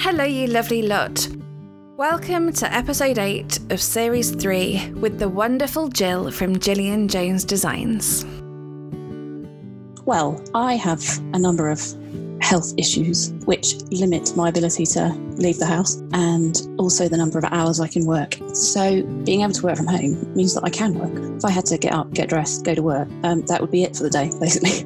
Hello, you lovely lot. Welcome to episode 8 of series 3 with the wonderful Gill from Gillian Jones Designs. Well, I have a number of health issues which limit my ability to leave the house and also the number of hours I can work. So, being able to work from home means that I can work. If I had to get up, get dressed, go to work, um, that would be it for the day, basically.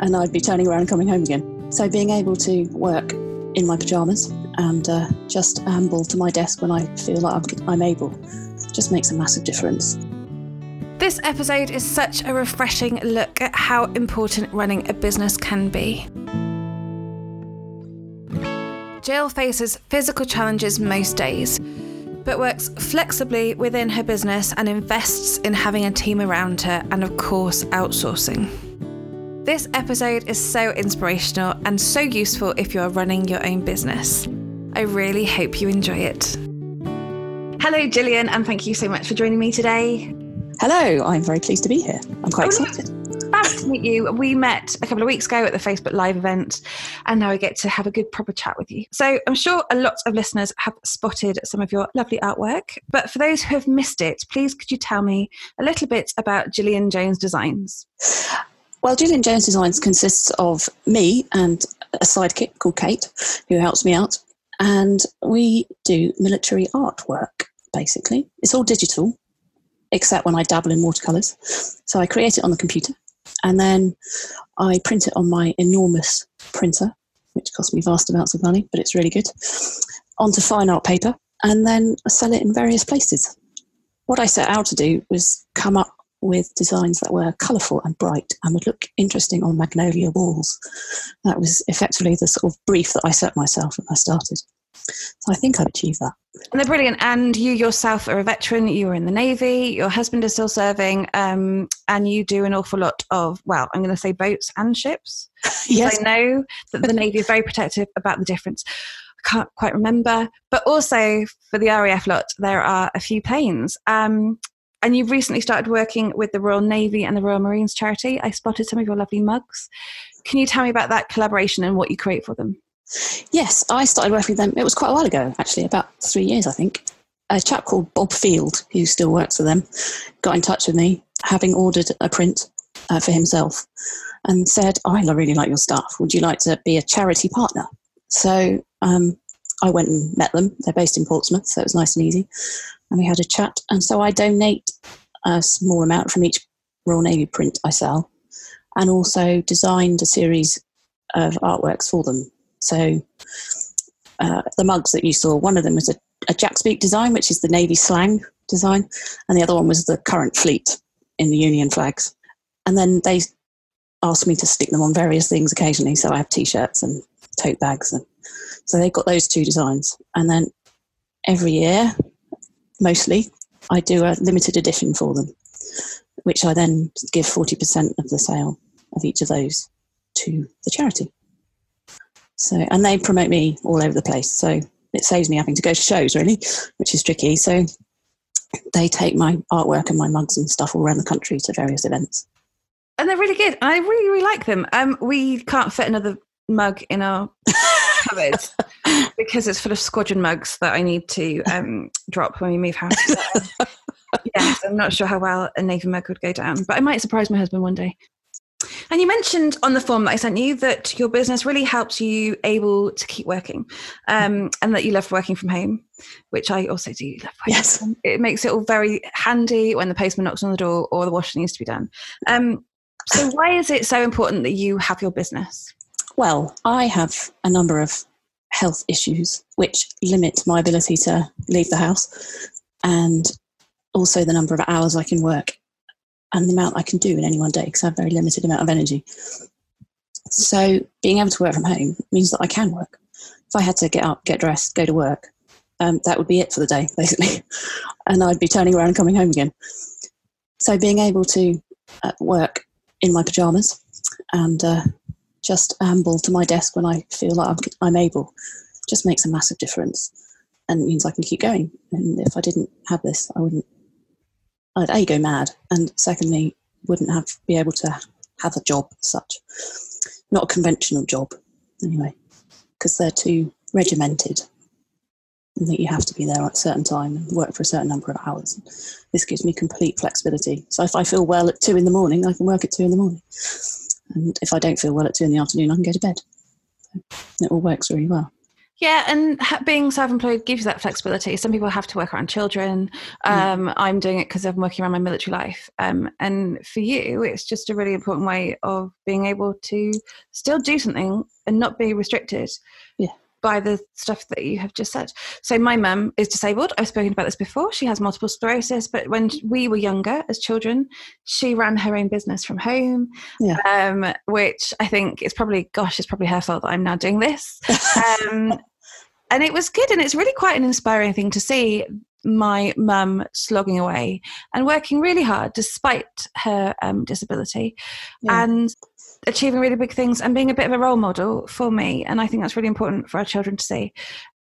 and I'd be turning around and coming home again. So, being able to work in my pajamas and uh, just amble to my desk when I feel like I'm, I'm able just makes a massive difference. This episode is such a refreshing look at how important running a business can be. Gill faces physical challenges most days, but works flexibly within her business and invests in having a team around her and, of course, outsourcing. This episode is so inspirational and so useful if you're running your own business. I really hope you enjoy it. Hello, Gillian, and thank you so much for joining me today. Hello, I'm very pleased to be here. I'm quite Oh, excited. Fab to meet you. We met a couple of weeks ago at the Facebook Live event, and now I get to have a good proper chat with you. So I'm sure a lot of listeners have spotted some of your lovely artwork, but for those who have missed it, please could you tell me a little bit about Gillian Jones Designs? Well, Gillian Jones Designs consists of me and a sidekick called Kate, who helps me out. And we do military artwork, basically. It's all digital, except when I dabble in watercolours. So I create it on the computer and then I print it on my enormous printer, which costs me vast amounts of money, but it's really good, onto fine art paper and then I sell it in various places. What I set out to do was come up with designs that were colourful and bright and would look interesting on magnolia walls. That was effectively the sort of brief that I set myself when I started. So I think I've achieved that. And they're brilliant. And you yourself are a veteran. You were in the Navy. Your husband is still serving. Um, and you do an awful lot of, well, I'm going to say boats and ships. Yes, I know that the Navy is very protective about the difference. I can't quite remember. But also for the RAF lot, there are a few planes. Um, and you've recently started working with the Royal Navy and the Royal Marines charity. I spotted some of your lovely mugs. Can you tell me about that collaboration and what you create for them? yes, I started working with them. It was quite a while ago, actually, about three years, I think. A chap called Bob Field, who still works for them, got in touch with me, having ordered a print uh, for himself, and said, "I really like your stuff. Would you like to be a charity partner?" So um, I went and met them. They're based in Portsmouth, so it was nice and easy. And we had a chat. And so I donate a small amount from each Royal Navy print I sell, and also designed a series of artworks for them. So uh, the mugs that you saw, one of them was a, a Jack Speak design, which is the Navy slang design, and the other one was the current fleet in the Union flags. And then they asked me to stick them on various things occasionally. So I have t-shirts and tote bags, and so they've got those two designs. And then every year, mostly, I do a limited edition for them, which I then give forty percent of the sale of each of those to the charity. So, and they promote me all over the place. So it saves me having to go to shows, really, which is tricky. So they take my artwork and my mugs and stuff all around the country to various events. And they're really good. I really, really like them. Um, we can't fit another mug in our cupboard because it's full of squadron mugs that I need to um, drop when we move house. So, yes, I'm not sure how well a navy mug would go down, but I might surprise my husband one day. And you mentioned on the form that I sent you that your business really helps you able to keep working, um, and that you love working from home, which I also do love. Working Yes. from home. it makes it all very handy when the postman knocks on the door or the washing needs to be done. Um, so, why is it so important that you have your business? Well, I have a number of health issues which limit my ability to leave the house and also the number of hours I can work and the amount I can do in any one day because I have a very limited amount of energy. So being able to work from home means that I can work. If I had to get up, get dressed, go to work, um, that would be it for the day, basically. and I'd be turning around and coming home again. So being able to uh, work in my pajamas and uh, just amble to my desk when I feel like I'm, able just makes a massive difference and means I can keep going. And if I didn't have this, I wouldn't. I'd a go mad, and secondly, wouldn't have be able to have a job such, not a conventional job, anyway, because they're too regimented. and that you have to be there at a certain time and work for a certain number of hours. This gives me complete flexibility. So if I feel well at two in the morning, I can work at two in the morning. And if I don't feel well at two in the afternoon, I can go to bed. So it all works really well. Yeah, and being self-employed gives you that flexibility. Some people have to work around children. Mm. Um, mm. I'm doing it because I'm working around my military life. Um, and for you, it's just a really important way of being able to still do something and not be restricted. Yeah by the stuff that you have just said. So my mum is disabled. I've spoken about this before. She has multiple sclerosis, but when we were younger as children, she ran her own business from home, yeah. um, which I think is probably, gosh, it's probably her fault that I'm now doing this. Um, and it was good, and it's really quite an inspiring thing to see my mum slogging away and working really hard despite her um, disability. Yeah. And achieving really big things and being a bit of a role model for me. And I think that's really important for our children to see.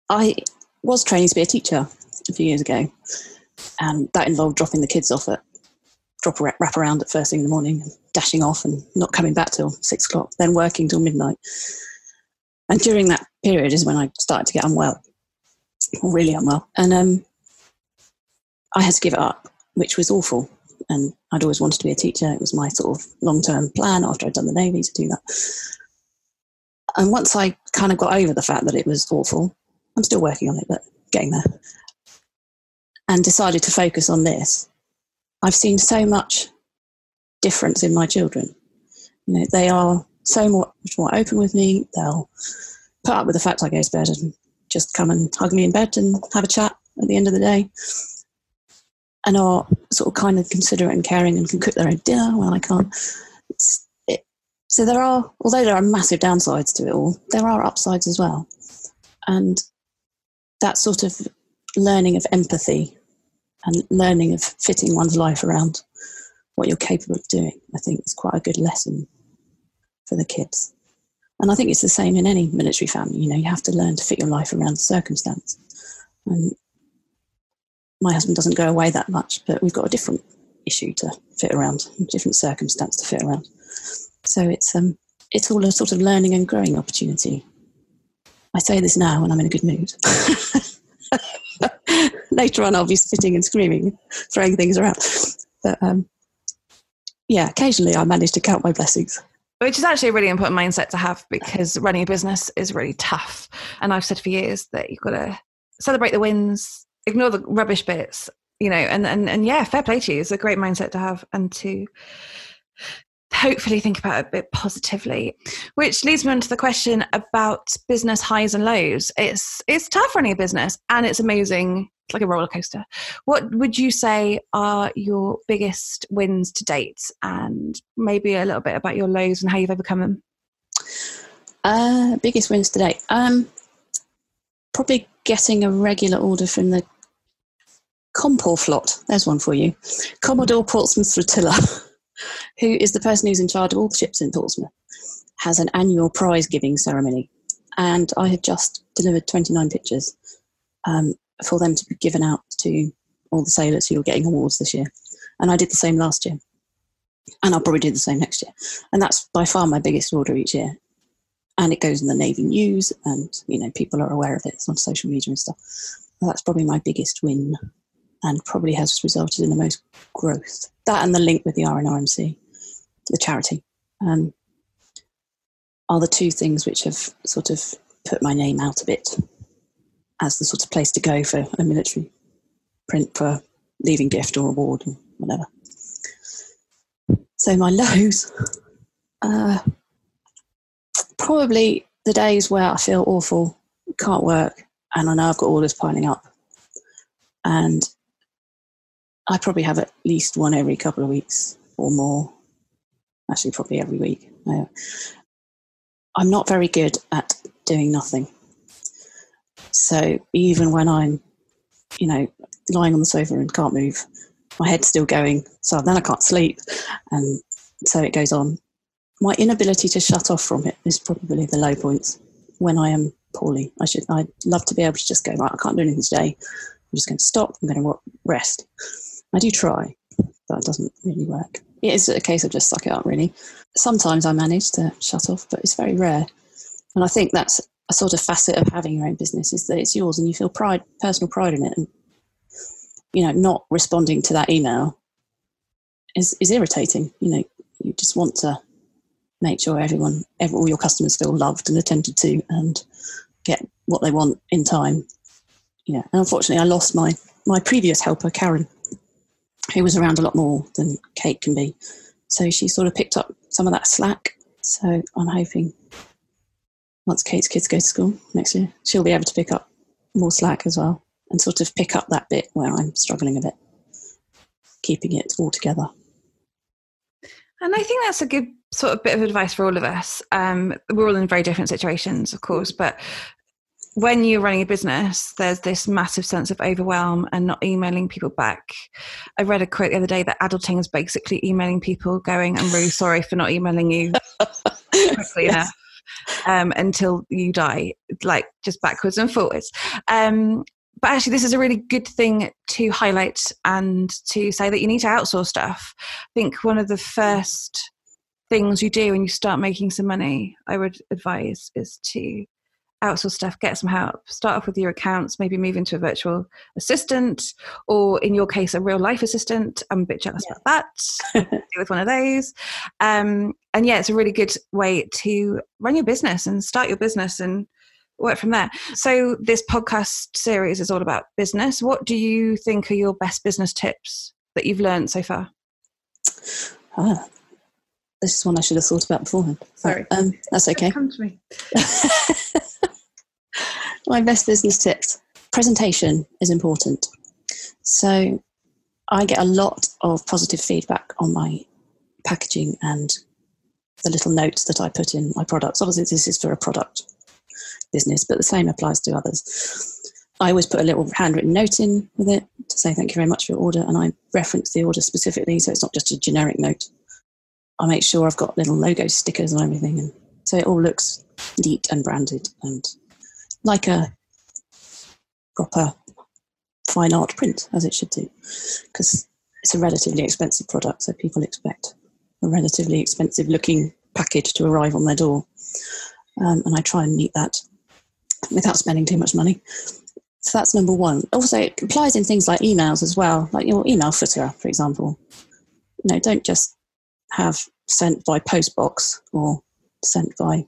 I was training to be a teacher a few years ago, and that involved dropping the kids off at drop wrap around at first thing in the morning, dashing off and not coming back till six o'clock, then working till midnight. And during that period is when I started to get unwell, really unwell, and um, I had to give it up, which was awful and I'd always wanted to be a teacher. It was my sort of long term plan after I'd done the Navy to do that. And once I kind of got over the fact that it was awful, I'm still working on it, but getting there, and decided to focus on this, I've seen so much difference in my children. You know, they are so much more open with me. They'll put up with the fact I go to bed and just come and hug me in bed and have a chat at the end of the day and are sort of kind of considerate and caring and can cook their own dinner when I can't. It, so there are, although there are massive downsides to it all, there are upsides as well. And that sort of learning of empathy and learning of fitting one's life around what you're capable of doing, I think is quite a good lesson for the kids. And I think it's the same in any military family. You know, you have to learn to fit your life around the circumstance. And my husband doesn't go away that much, but we've got a different issue to fit around, a different circumstance to fit around. So it's um, it's all a sort of learning and growing opportunity. I say this now when I'm in a good mood. Later on, I'll be sitting and screaming, throwing things around. But um, yeah, occasionally I manage to count my blessings. Which is actually a really important mindset to have because running a business is really tough. And I've said for years that you've got to celebrate the wins, ignore the rubbish bits you know and and, and yeah fair play to you. It's a great mindset to have and to hopefully think about it a bit positively. Which leads me on to the question about business highs and lows. It's it's tough running a business and it's amazing it's like a roller coaster. What would you say are your biggest wins to date? And maybe a little bit about your lows and how you've overcome them. Uh biggest wins to date. Um probably getting a regular order from the Comporflot, there's one for you. Commodore Portsmouth Flotilla, who is the person who's in charge of all the ships in Portsmouth, has an annual prize giving ceremony. And I have just delivered 29 pictures um, for them to be given out to all the sailors who are getting awards this year. And I did the same last year. And I'll probably do the same next year. And that's by far my biggest order each year. And it goes in the Navy news, and you know people are aware of it. It's on social media and stuff. That's probably my biggest win and probably has resulted in the most growth. That and the link with the RNRMC, the charity, um, are the two things which have sort of put my name out a bit as the sort of place to go for a military print for leaving gift or award or whatever. So my lows, uh, probably the days where I feel awful, can't work, and I know I've got all this piling up, and I probably have at least one every couple of weeks or more. Actually, probably every week. I'm not very good at doing nothing. So even when I'm, you know, lying on the sofa and can't move, my head's still going. So then I can't sleep. And so it goes on. My inability to shut off from it is probably the low points when I am poorly. I should, I'd love to be able to just go, right, I can't do anything today. I'm just going to stop. I'm going to rest. I do try, but it doesn't really work. It is a case of just suck it up, really. Sometimes I manage to shut off, but it's very rare. And I think that's a sort of facet of having your own business is that it's yours and you feel pride, personal pride in it. And, you know, not responding to that email is, is irritating. You know, you just want to make sure everyone, every, all your customers feel loved and attended to and get what they want in time. Yeah. And unfortunately, I lost my, my previous helper, Karen, who was around a lot more than Kate can be. So she sort of picked up some of that slack. So I'm hoping once Kate's kids go to school next year, she'll be able to pick up more slack as well and sort of pick up that bit where I'm struggling a bit, keeping it all together. And I think that's a good sort of bit of advice for all of us. Um, we're all in very different situations, of course, but when you're running a business, there's this massive sense of overwhelm and not emailing people back. I read a quote the other day that adulting is basically emailing people going, I'm really sorry for not emailing you quickly yes. enough um, until you die, like just backwards and forwards. Um, but actually, this is a really good thing to highlight and to say that you need to outsource stuff. I think one of the first things you do when you start making some money, I would advise, is to outsource stuff, get some help. Start off with your accounts, maybe move into a virtual assistant, or in your case, a real life assistant. I'm a bit jealous yeah. about that. with one of those. Um, and yeah, it's a really good way to run your business and start your business and work from there. So, this podcast series is all about business. What do you think are your best business tips that you've learned so far? Ah, this is one I should have thought about beforehand. Sorry. Um, that's okay. Come to me. My best business tips presentation is important. So I get a lot of positive feedback on my packaging and the little notes that I put in my products. Obviously, this is for a product business, but the same applies to others. I always put a little handwritten note in with it to say thank you very much for your order, and I reference the order specifically, so it's not just a generic note. I make sure I've got little logo stickers and everything, and so it all looks neat and branded and like a proper fine art print, as it should do, because it's a relatively expensive product, so people expect a relatively expensive looking package to arrive on their door. Um, and I try and meet that without spending too much money. So that's number one. Also, it applies in things like emails as well, like your email footer, for example. You know, don't just have sent by post box or sent by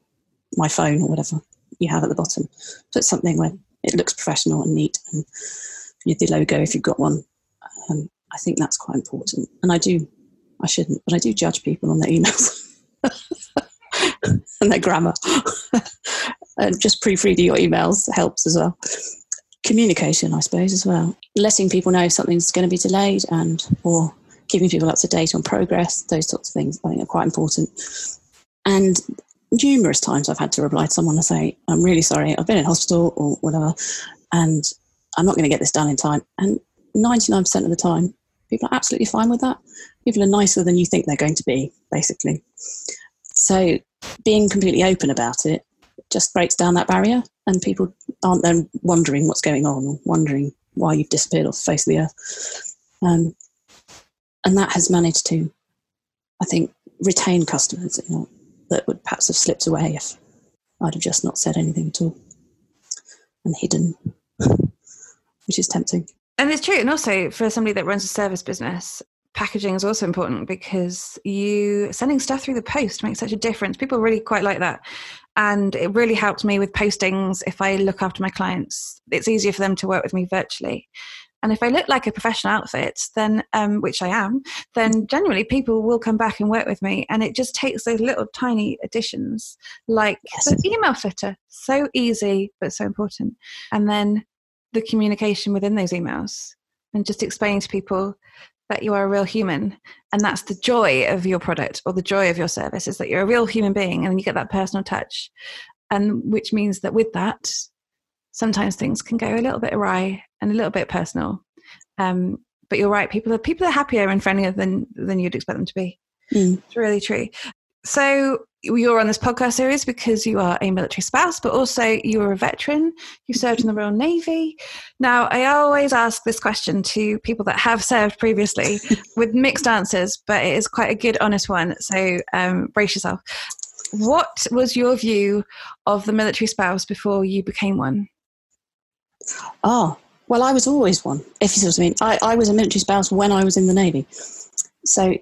my phone or whatever you have at the bottom. Put something where it looks professional and neat and the logo if you've got one. Um, I think that's quite important. And I do, I shouldn't, but I do judge people on their emails and their grammar. and just proofreading your emails helps as well. Communication, I suppose, as well. Letting people know if something's going to be delayed and or keeping people up to date on progress, those sorts of things I think are quite important. And numerous times I've had to reply to someone and say, I'm really sorry, I've been in hospital or whatever, and I'm not going to get this done in time. And 99% of the time, people are absolutely fine with that. People are nicer than you think they're going to be, basically. So being completely open about it just breaks down that barrier, and people aren't then wondering what's going on or wondering why you've disappeared off the face of the earth. Um, and that has managed to, I think, retain customers. That would perhaps have slipped away if I'd have just not said anything at all and hidden, which is tempting. And it's true. And also for somebody that runs a service business, packaging is also important because you sending stuff through the post makes such a difference. People really quite like that. And it really helps me with postings if I look after my clients. It's easier for them to work with me virtually. And if I look like a professional outfit, then um, which I am, then generally people will come back and work with me. And it just takes those little tiny additions, like yes. the email footer, so easy but so important. And then the communication within those emails, and just explaining to people that you are a real human, and that's the joy of your product or the joy of your service is that you're a real human being, and you get that personal touch, and which means that with that sometimes things can go a little bit awry and a little bit personal. Um, but you're right, people are people are happier and friendlier than than you'd expect them to be. Mm. It's really true. So you're on this podcast series because you are a military spouse, but also you are a veteran. You served in the Royal Navy. Now, I always ask this question to people that have served previously with mixed answers, but it is quite a good, honest one. So um, brace yourself. what was your view of the military spouse before you became one? Ah, well, I was always one, if you see what I mean. I, I was a military spouse when I was in the Navy. So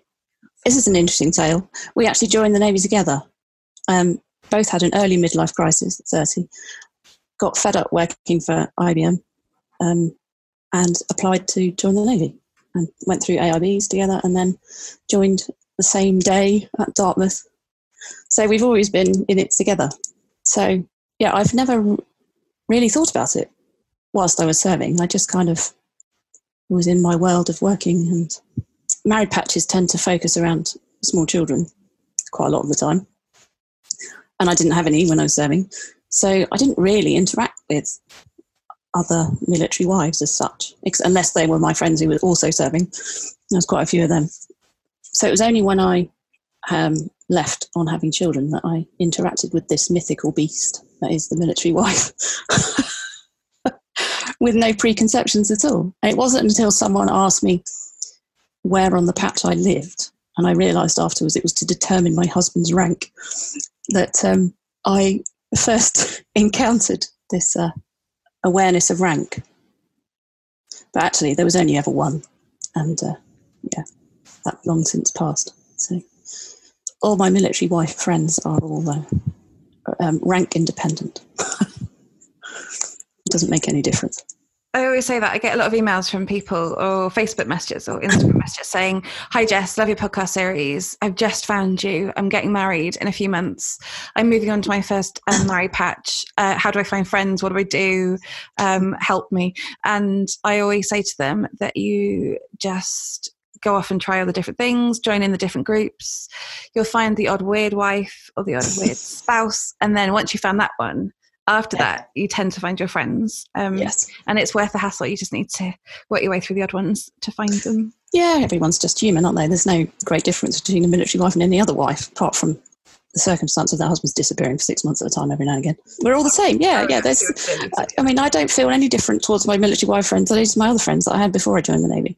this is an interesting tale. We actually joined the Navy together. Um, both had an early midlife crisis at 30, got fed up working for IBM, um, and applied to join the Navy and went through AIBs together and then joined the same day at Dartmouth. So we've always been in it together. So yeah, I've never really thought about it whilst I was serving. I just kind of was in my world of working and married patches tend to focus around small children quite a lot of the time. And I didn't have any when I was serving. So I didn't really interact with other military wives as such, unless they were my friends who were also serving. There was quite a few of them. So it was only when I um, left on having children that I interacted with this mythical beast that is the military wife. with no preconceptions at all. And it wasn't until someone asked me where on the patch I lived, and I realised afterwards it was to determine my husband's rank, that um, I first encountered this uh, awareness of rank. But actually, there was only ever one, and uh, yeah, that long since passed. So, all my military wife friends are all uh, um, rank independent. it doesn't make any difference. I always say that I get a lot of emails from people or Facebook messages or Instagram messages saying, Hi Jess, love your podcast series. I've just found you. I'm getting married in a few months. I'm moving on to my first um, married patch. Uh, how do I find friends? What do I do? Um, help me. And I always say to them that you just go off and try all the different things, join in the different groups. You'll find the odd weird wife or the odd weird spouse. And then once you found that one, after yeah. that you tend to find your friends um, yes. and it's worth the hassle. You just need to work your way through the odd ones to find them. Yeah everyone's just human aren't they? There's no great difference between a military wife and any other wife apart from the circumstance of their husband's disappearing for six months at a time every now and again. We're all the same. Yeah yeah there's i mean i don't feel any different towards my military wife friends than to my other friends that i had before i joined the navy.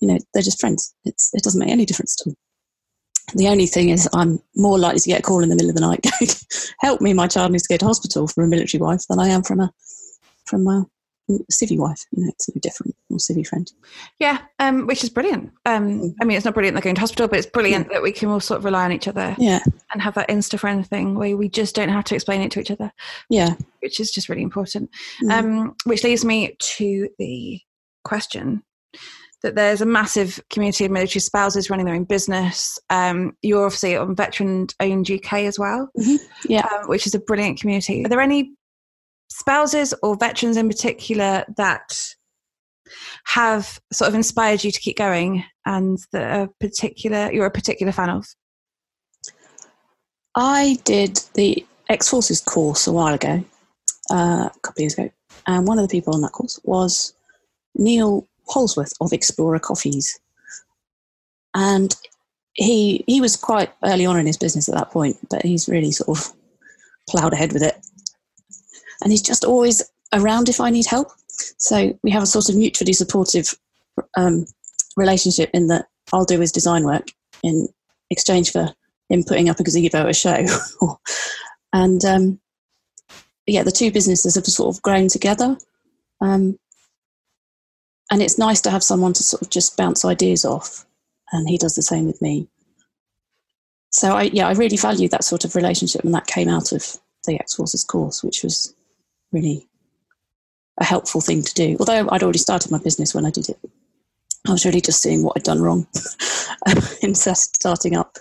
You know they're just friends. It's, it doesn't make any difference to them the only thing is, I'm more likely to get a call in the middle of the night going, "Help me! My child needs to go to hospital from a military wife than I am from a from a civvy wife. You know, it's a different or civvy friend. Yeah, um, which is brilliant. Um, mm. I mean, it's not brilliant they're going to hospital, but it's brilliant yeah. that we can all sort of rely on each other. Yeah, and have that insta friend thing where we just don't have to explain it to each other. Yeah, which is just really important. Mm. Um, which leads me to the question that there's a massive community of military spouses running their own business. Um, you're obviously on Veteran Owned UK as well, mm-hmm. yeah, um, which is a brilliant community. Are there any spouses or veterans in particular that have sort of inspired you to keep going and that are particular you're a particular fan of? I did the X forces course a while ago, uh, a couple of years ago, and one of the people on that course was Neil Holsworth of Explorer Coffees. And he he was quite early on in his business at that point, but he's really sort of ploughed ahead with it. And he's just always around if I need help. So we have a sort of mutually supportive um, relationship in that I'll do his design work in exchange for him putting up a gazebo at a show. and um, yeah, the two businesses have sort of grown together. Um, and it's nice to have someone to sort of just bounce ideas off. And he does the same with me. So i yeah i really value that sort of relationship. And that came out of the ex-forces course which was really a helpful thing to do. Although i'd already started my business when i did it. I was really just seeing what i'd done wrong. In starting up.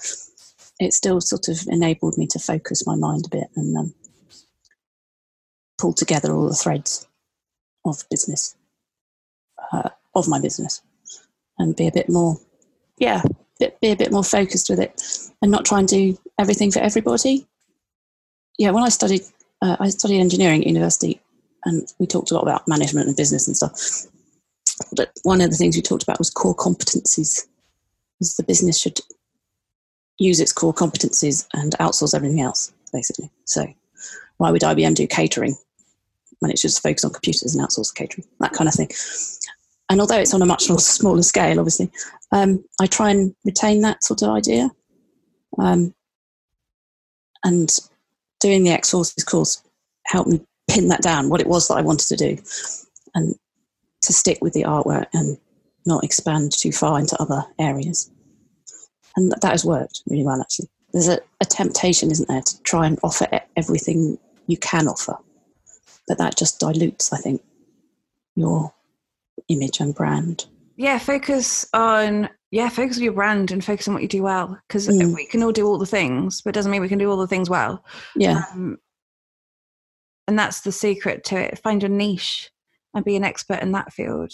It still sort of enabled me to focus my mind a bit and um, pull together all the threads of business uh, of my business and be a bit more, yeah, be a bit more focused with it and not try and do everything for everybody. Yeah, when I studied, uh, I studied engineering at university and we talked a lot about management and business and stuff. But one of the things we talked about was core competencies. Is the business should use its core competencies and outsource everything else, basically. So, why would IBM do catering it should just focus on computers and outsource catering? That kind of thing and although it's on a much more smaller scale, obviously, um, I try and retain that sort of idea. Um, and doing the ex forces course helped me pin that down, what it was that I wanted to do, and to stick with the artwork and not expand too far into other areas. And that has worked really well, actually. There's a, a temptation, isn't there, to try and offer everything you can offer, but that just dilutes, I think, your image and brand. Yeah, focus on yeah, focus on your brand and focus on what you do well because Mm. we can all do all the things, but it doesn't mean we can do all the things well. Yeah, Um, and that's the secret to it. Find your niche and be an expert in that field.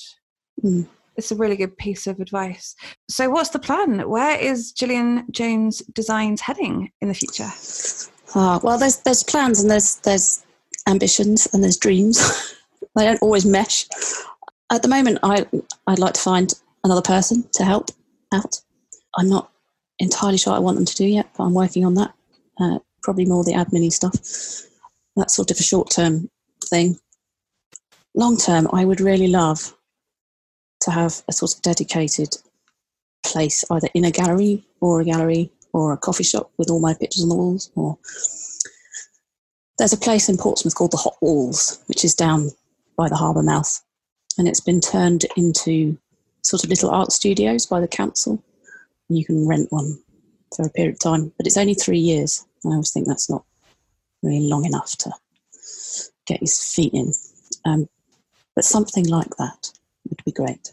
Mm. It's a really good piece of advice. So, what's the plan? Where is Gillian Jones Designs heading in the future? Ah, well, there's there's plans and there's there's ambitions and there's dreams. they don't always mesh. At the moment, I I'd like to find another person to help out. I'm not entirely sure I want them to do yet, but I'm working on that. Uh, probably more the admin stuff. That's sort of a short term thing. Long term, I would really love to have a sort of dedicated place, either in a gallery or a gallery or a coffee shop with all my pictures on the walls. Or there's a place in Portsmouth called the Hot Walls, which is down by the harbour mouth, and it's been turned into sort of little art studios by the council. And you can rent one for a period of time, but it's only three years. I always think that's not really long enough to get his feet in. Um, but something like that would be great.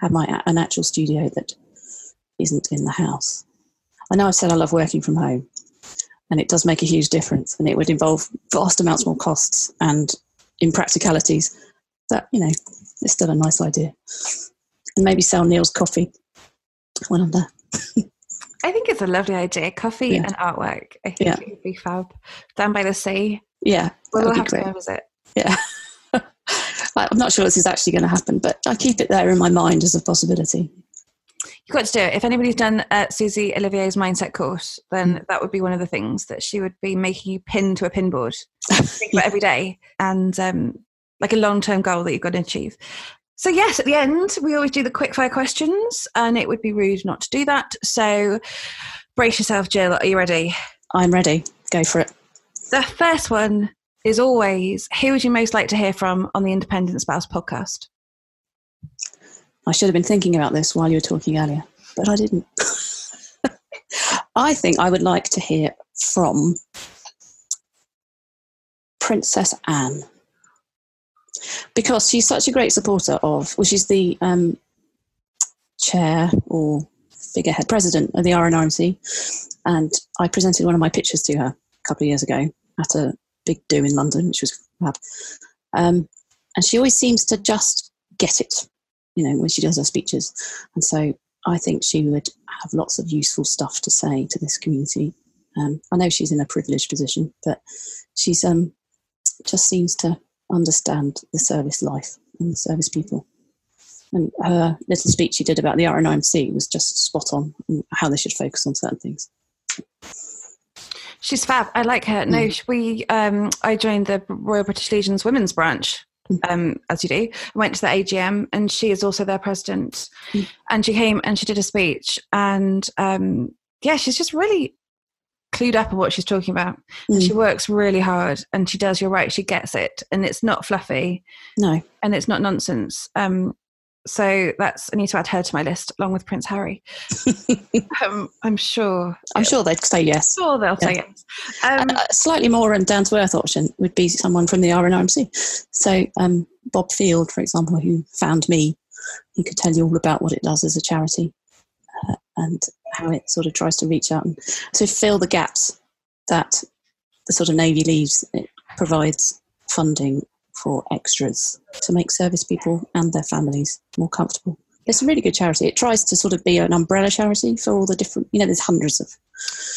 Have my an actual studio that isn't in the house. I know I've said I love working from home, and it does make a huge difference, and it would involve vast amounts more costs and impracticalities. But you know, it's still a nice idea. And maybe sell Neil's coffee when I'm there. I think it's a lovely idea. Coffee Yeah. and artwork. I think Yeah. it would be fab. Down by the sea. Yeah, We'll that have be to visit. Yeah. I'm not sure this is actually going to happen, but I keep it there in my mind as a possibility. You've got to do it. If anybody's done uh, Susie Olivier's mindset course, then that would be one of the things that she would be making you pin to a pin board. Think about every day and um, like a long term goal that you've got to achieve. So, yes, at the end, we always do the quick fire questions, and it would be rude not to do that. So, brace yourself, Gill. Are you ready? I'm ready. Go for it. The first one is always who would you most like to hear from on the Independent Spouse podcast? I should have been thinking about this while you were talking earlier, but I didn't. I think I would like to hear from Princess Anne because she's such a great supporter of, well, she's the um, chair or figurehead president of the RNRMC, and I presented one of my pictures to her a couple of years ago at a big do in London, which was fab. Um, and she always seems to just get it you know, when she does her speeches. And so I think she would have lots of useful stuff to say to this community. Um, I know she's in a privileged position, but she's um, just seems to understand the service life and the service people. And her little speech she did about the RNRMC was just spot on how they should focus on certain things. She's fab. I like her. No, sh- we. Um, I joined the Royal British Legion's women's branch, um, as you do. I went to the AGM, and she is also their president. Mm. And she came and she did a speech, and um, yeah, she's just really clued up on what she's talking about. Mm. she works really hard, and she does. You're right. She gets it, and it's not fluffy, No, and it's not nonsense. Um, so that's I need to add her to my list along with Prince Harry. um, I'm sure. I'm sure they'd say yes. Sure, they'll say yes. Um, a slightly more um, down to earth option would be someone from the RNRMC. So, um, Bob Field, for example, who found me, he could tell you all about what it does as a charity uh, and how it sort of tries to reach out and to fill the gaps that the sort of Navy leaves. It provides funding for extras to make service people and their families more comfortable. It's a really good charity. It tries to sort of be an umbrella charity for all the different, you know, there's hundreds of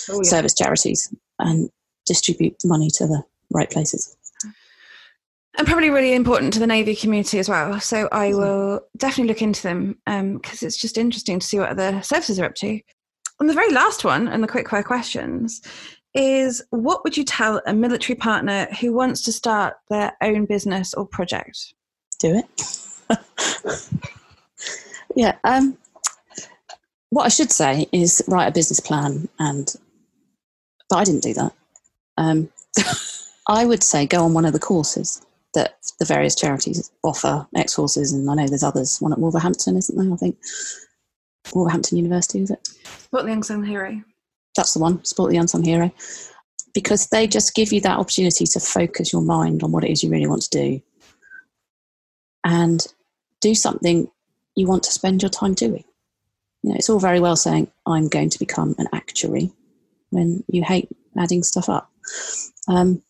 oh, yeah. service charities and distribute the money to the right places. and probably really important to the Navy community as well. So I Mhm. will definitely look into them because it's just interesting to see what other services are up to. And the very last one, and the quick fire questions, is what would you tell a military partner who wants to start their own business or project? Do it. yeah. Um, what I should say is write a business plan, and but I didn't do that. Um, I would say go on one of the courses that the various charities offer, X Forces, and I know there's others. One at Wolverhampton, isn't there? I think Wolverhampton University, is it? Spot the unsung hero. That's the one, Sport the Unsung Hero. Because they just give you that opportunity to focus your mind on what it is you really want to do and do something you want to spend your time doing. You know, it's all very well saying, I'm going to become an actuary when you hate adding stuff up. Um,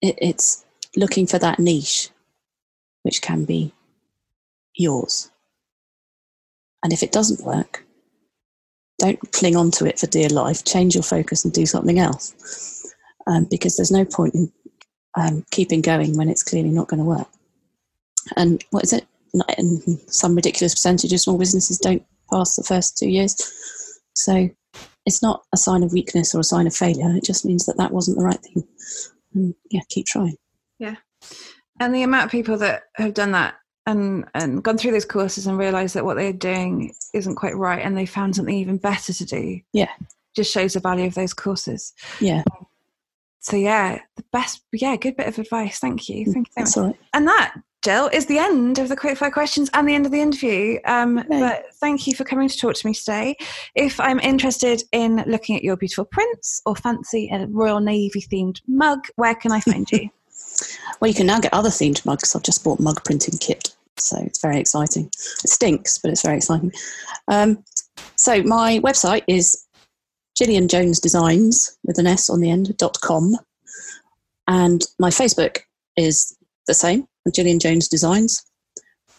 it, it's looking for that niche which can be yours. And if it doesn't work, don't cling on to it for dear life. Change your focus and do something else. Um, because there's no point in um, keeping going when it's clearly not going to work. And what is it? In some ridiculous percentage of small businesses don't pass the first two years. So it's not a sign of weakness or a sign of failure. It just means that that wasn't the right thing. And yeah, keep trying. Yeah. And the amount of people that have done that and and gone through those courses and realized that what they're doing isn't quite right and they found something even better to do Yeah. just shows the value of those courses Yeah. so yeah the best yeah good bit of advice thank you thank you so much That's all right. and that Gill is the end of the quickfire questions and the end of the interview um, Yay. but thank you for coming to talk to me today if i'm interested in looking at your beautiful prints or fancy a royal navy themed mug where can i find you Well, you can now get other themed mugs. I've just bought mug printing kit, so it's very exciting. It stinks, but it's very exciting. Um, so my website is Gillian Jones Designs with an S on the end dot com, and my Facebook is the same, Gillian Jones Designs.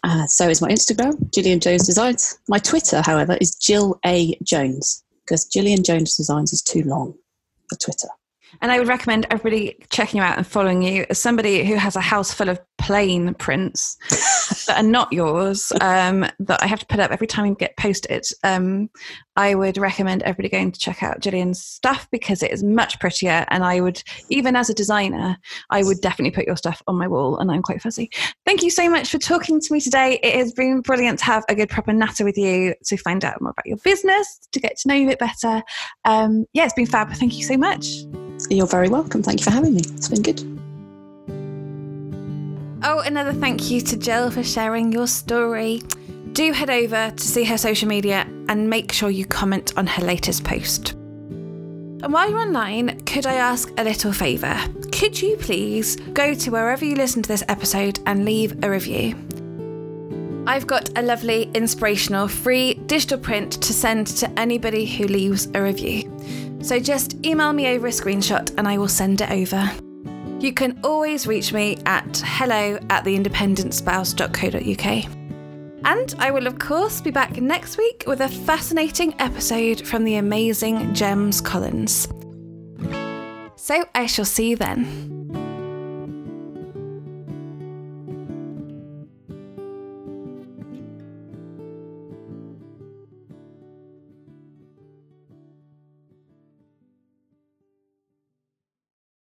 Uh, so is my Instagram, Gillian Jones Designs. My Twitter, however, is Gill A Jones because Gillian Jones Designs is too long for Twitter. And I would recommend everybody checking you out and following you. As somebody who has a house full of plain prints that are not yours, um, that I have to put up every time we get posted, um, I would recommend everybody going to check out Gillian's stuff because it is much prettier. And I would, even as a designer, I would definitely put your stuff on my wall. And I'm quite fuzzy. Thank you so much for talking to me today. It has been brilliant to have a good proper natter with you to find out more about your business, to get to know you a bit better. Um, yeah, it's been fab. Thank you so much. You're very welcome. Thank you for having me. It's been good. Oh, another thank you to Gill for sharing your story. Do head over to see her social media and make sure you comment on her latest post. And while you're online, could I ask a little favour? Could you please go to wherever you listen to this episode and leave a review? I've got a lovely, inspirational, free digital print to send to anybody who leaves a review. So just email me over a screenshot and I will send it over. You can always reach me at hello at theindependentspouse.co.uk. And I will, of course, be back next week with a fascinating episode from the amazing Gems Collins. So I shall see you then.